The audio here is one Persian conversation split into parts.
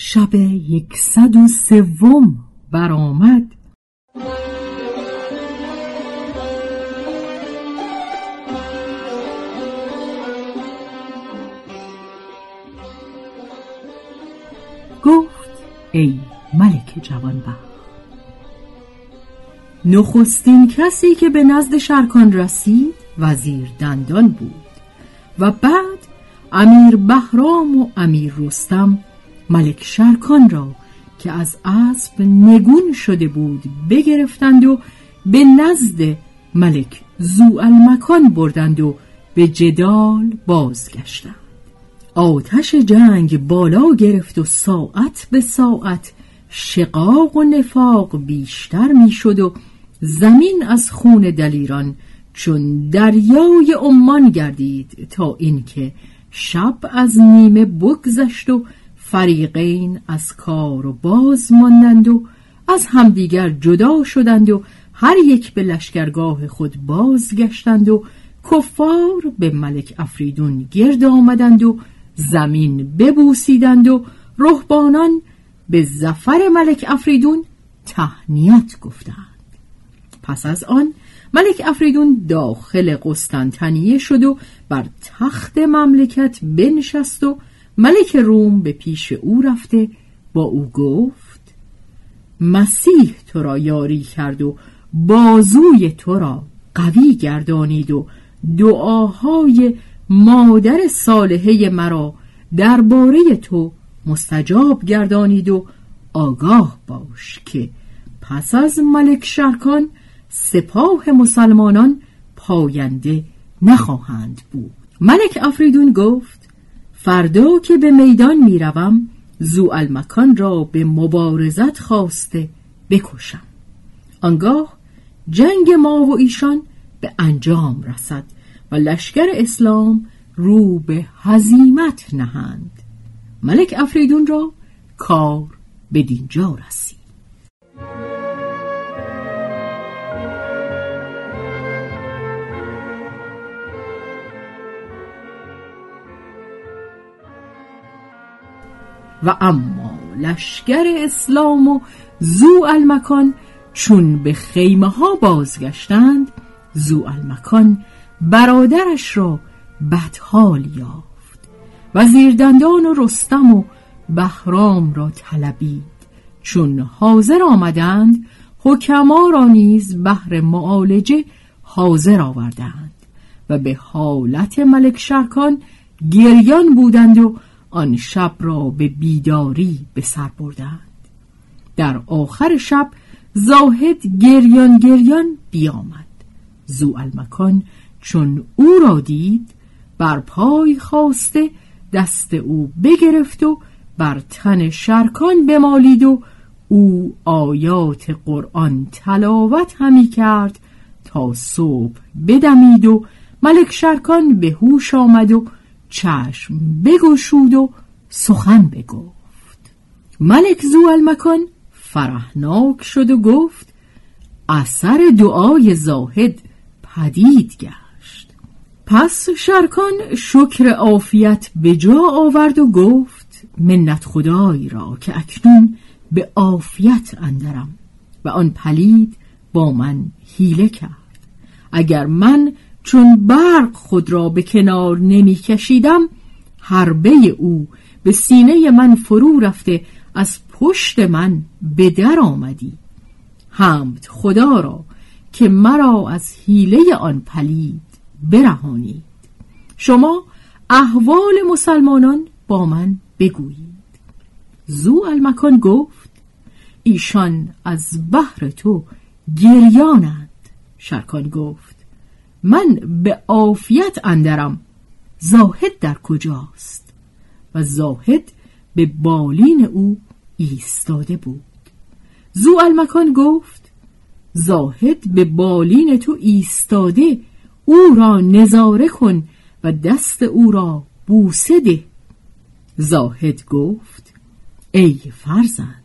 شب یکصد و سوم برآمد. گفت ای ملک جوانبخت نخستین کسی که به نزد شرکان رسید وزیر دندان بود و بعد امیر بهرام و امیر رستم ملک شرکان را که از اسب نگون شده بود بگرفتند و به نزد ملک زو المکان بردند و به جدال بازگشتند. آتش جنگ بالا گرفت و ساعت به ساعت شقاق و نفاق بیشتر می‌شد و زمین از خون دلیران چون دریای عمان گردید تا اینکه شب از نیمه بگذشت و فریقین از کار و باز ماندند و از همدیگر جدا شدند و هر یک به لشکرگاه خود بازگشتند و کفار به ملک افریدون گرد آمدند و زمین ببوسیدند و رهبانان به زفر ملک افریدون تهنیت گفتند. پس از آن ملک افریدون داخل قسطنطنیه شد و بر تخت مملکت بنشست و ملک روم به پیش او رفته با او گفت مسیح تو را یاری کرد و بازوی تو را قوی گردانید و دعاهای مادر صالحه مرا درباره تو مستجاب گردانید و آگاه باش که پس از ملک شرکان سپاه مسلمانان پاینده نخواهند بود. ملک افریدون گفت فردا که به میدان می‌روم زو المکان را به مبارزت خواسته بکشم. آنگاه جنگ ما و ایشان به انجام رسد و لشکر اسلام رو به هزیمت نهند. ملک افریدون را کار به دینجا رسید. و اما لشکر اسلام و زو المکان چون به خیمه ها بازگشتند زو المکان برادرش را بدحال یافت. وزیردندان و رستم و بهرام را طلبید. چون حاضر آمدند حکما را نیز بهر معالجه حاضر آوردند. و به حالت ملک شرکان گریان بودند و آن شب را به بیداری به سر بردند. در آخر شب زاهد گریان گریان بیامد. زو المکان چون او را دید بر پای خواسته دست او بگرفت و بر تن شرکان بمالید و او آیات قرآن تلاوت همی کرد تا صبح بدمید و ملک شرکان به هوش آمد و چشم بگشود و سخن بگفت. ملک زوالمکان فرحناک شد و گفت اثر دعای زاهد پدید گشت. پس شرکان شکر عافیت به جا آورد و گفت منت خدای را که اکنون به عافیت اندرم. و آن پلید با من حیله کرد. اگر من چون برق خود را به کنار نمی کشیدم حربه او به سینه من فرو رفته از پشت من به در آمدی. حمد خدا را که مرا از حیله آن پلید برهانید. شما احوال مسلمانان با من بگویید. زو المکان گفت ایشان از بحر تو گریانند شرکان گفت. من به عافیت اندرم. زاهد در کجاست؟ و زاهد به بالین او ایستاده بود. زو المکان گفت زاهد به بالین تو ایستاده او را نظاره کن و دست او را بوسه ده. زاهد گفت ای فرزند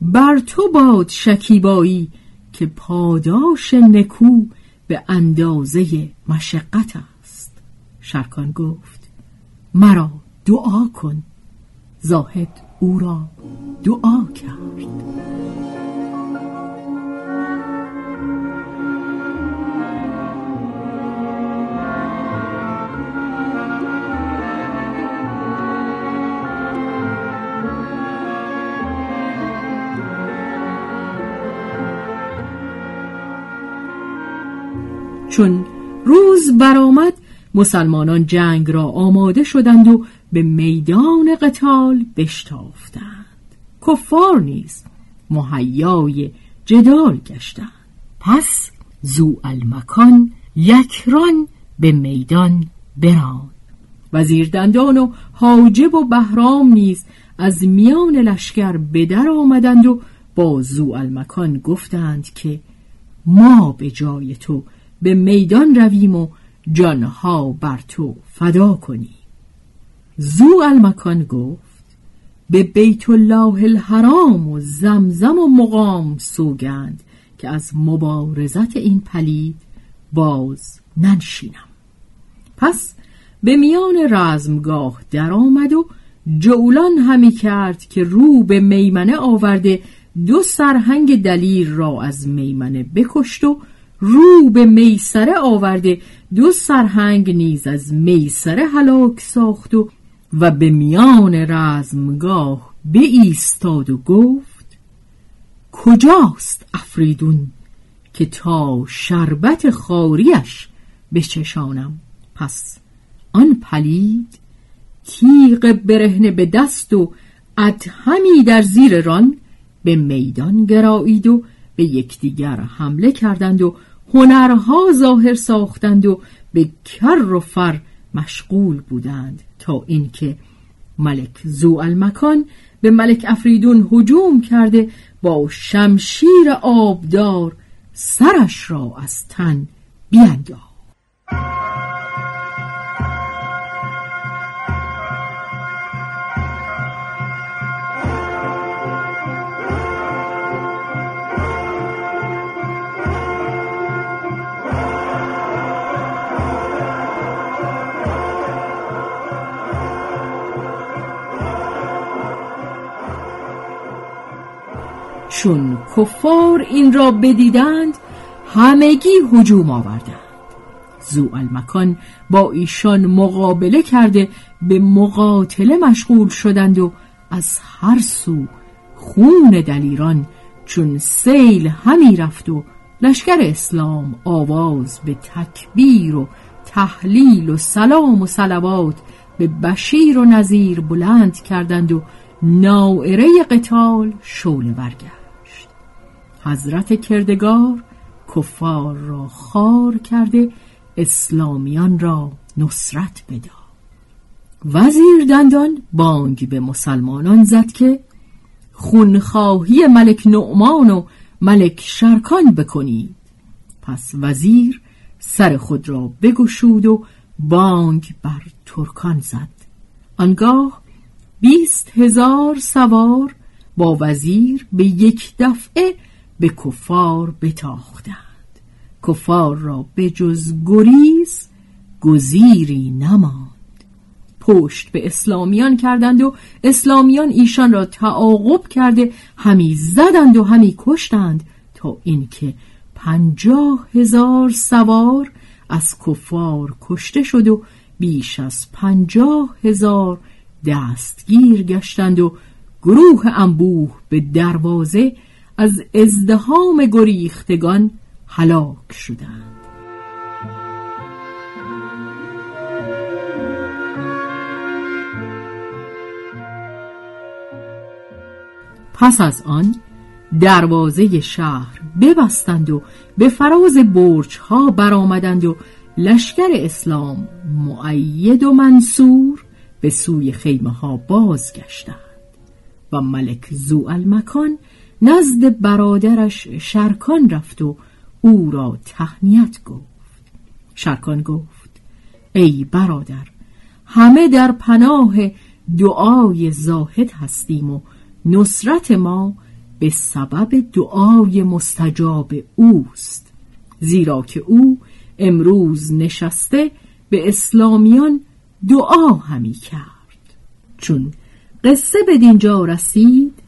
بر تو باد شکیبایی که پاداش نکو به اندازه مشقت است. شرکان گفت مرا دعا کن. زاهد او را دعا کرد. مسلمانان جنگ را آماده شدند و به میدان قتال بشتافتند. کفار نیز مهیای جدال گشتند. پس زو المکان یکران به میدان براند وزیر دندان و حاجب و بهرام نیز از میان لشکر به آمدند و با زو المکان گفتند که ما به جای تو به میدان رویم و جانها بر تو فدا کنیم زو المکان گفت به بیت الله الحرام و زمزم و مقام سوگند که از مبارزت این پلید باز ننشینم. پس به میان رزمگاه درآمد و جولان همی کرد که رو به میمنه آورده دو سرهنگ دلیر را از میمنه بکشت و رو به میسره آورده. دو سرهنگ نیز از میسره هلاک ساخت و و به میان رزمگاه به ایستاد و گفت کجاست افریدون که تا شربت خاریش بچشانم؟ پس آن پلید تیغ برهنه به دست و ادهمی در زیر ران به میدان گرایید و به یکدیگر حمله کردند و هنرها ظاهر ساختند و به کر و فر مشغول بودند تا اینکه ملک زو المکان به ملک افریدون هجوم کرده با شمشیر آبدار سرش را از تن بینداخت چون کفار این را بدیدند همگی هجوم آوردند. زو المکان با ایشان مقابله کرده به مقاتله مشغول شدند و از هر سو خون دلیران چون سیل همی رفت و لشکر اسلام آواز به تکبیر و تحلیل و سلام و سلوات به بشیر و نظیر بلند کردند و نائره قتال شول برگرد حضرت کردگار کفار را خار کرده اسلامیان را نصرت بدا وزیر دندان بانگ به مسلمانان زد که خونخواهی ملک نعمان و ملک شرکان بکنید. پس وزیر سر خود را بگشود و بانگ بر ترکان زد. آنگاه بیست هزار سوار با وزیر به یک دفعه به کفار بتاختند. کفار را به جز گریز گزیری نماند. پشت به اسلامیان کردند و اسلامیان ایشان را تعاقب کرده همی زدند و همی کشتند تا اینکه پنجاه هزار سوار از کفار کشته شد و بیش از پنجاه هزار دستگیر گشتند و گروه انبوه به دروازه از ازدهام گریختگان هلاک شدند. پس از آن دروازه شهر ببستند و به فراز برج ها برآمدند و لشکر اسلام معید و منصور به سوی خیمه ها بازگشتند و ملک زو المکان نزد برادرش شرکان رفت و او را تهنیت گفت. شرکان گفت ای برادر همه در پناه دعای زاهد هستیم و نصرت ما به سبب دعای مستجاب اوست. زیرا که او امروز نشسته به اسلامیان دعا همی کرد. چون قصه به دینجا رسید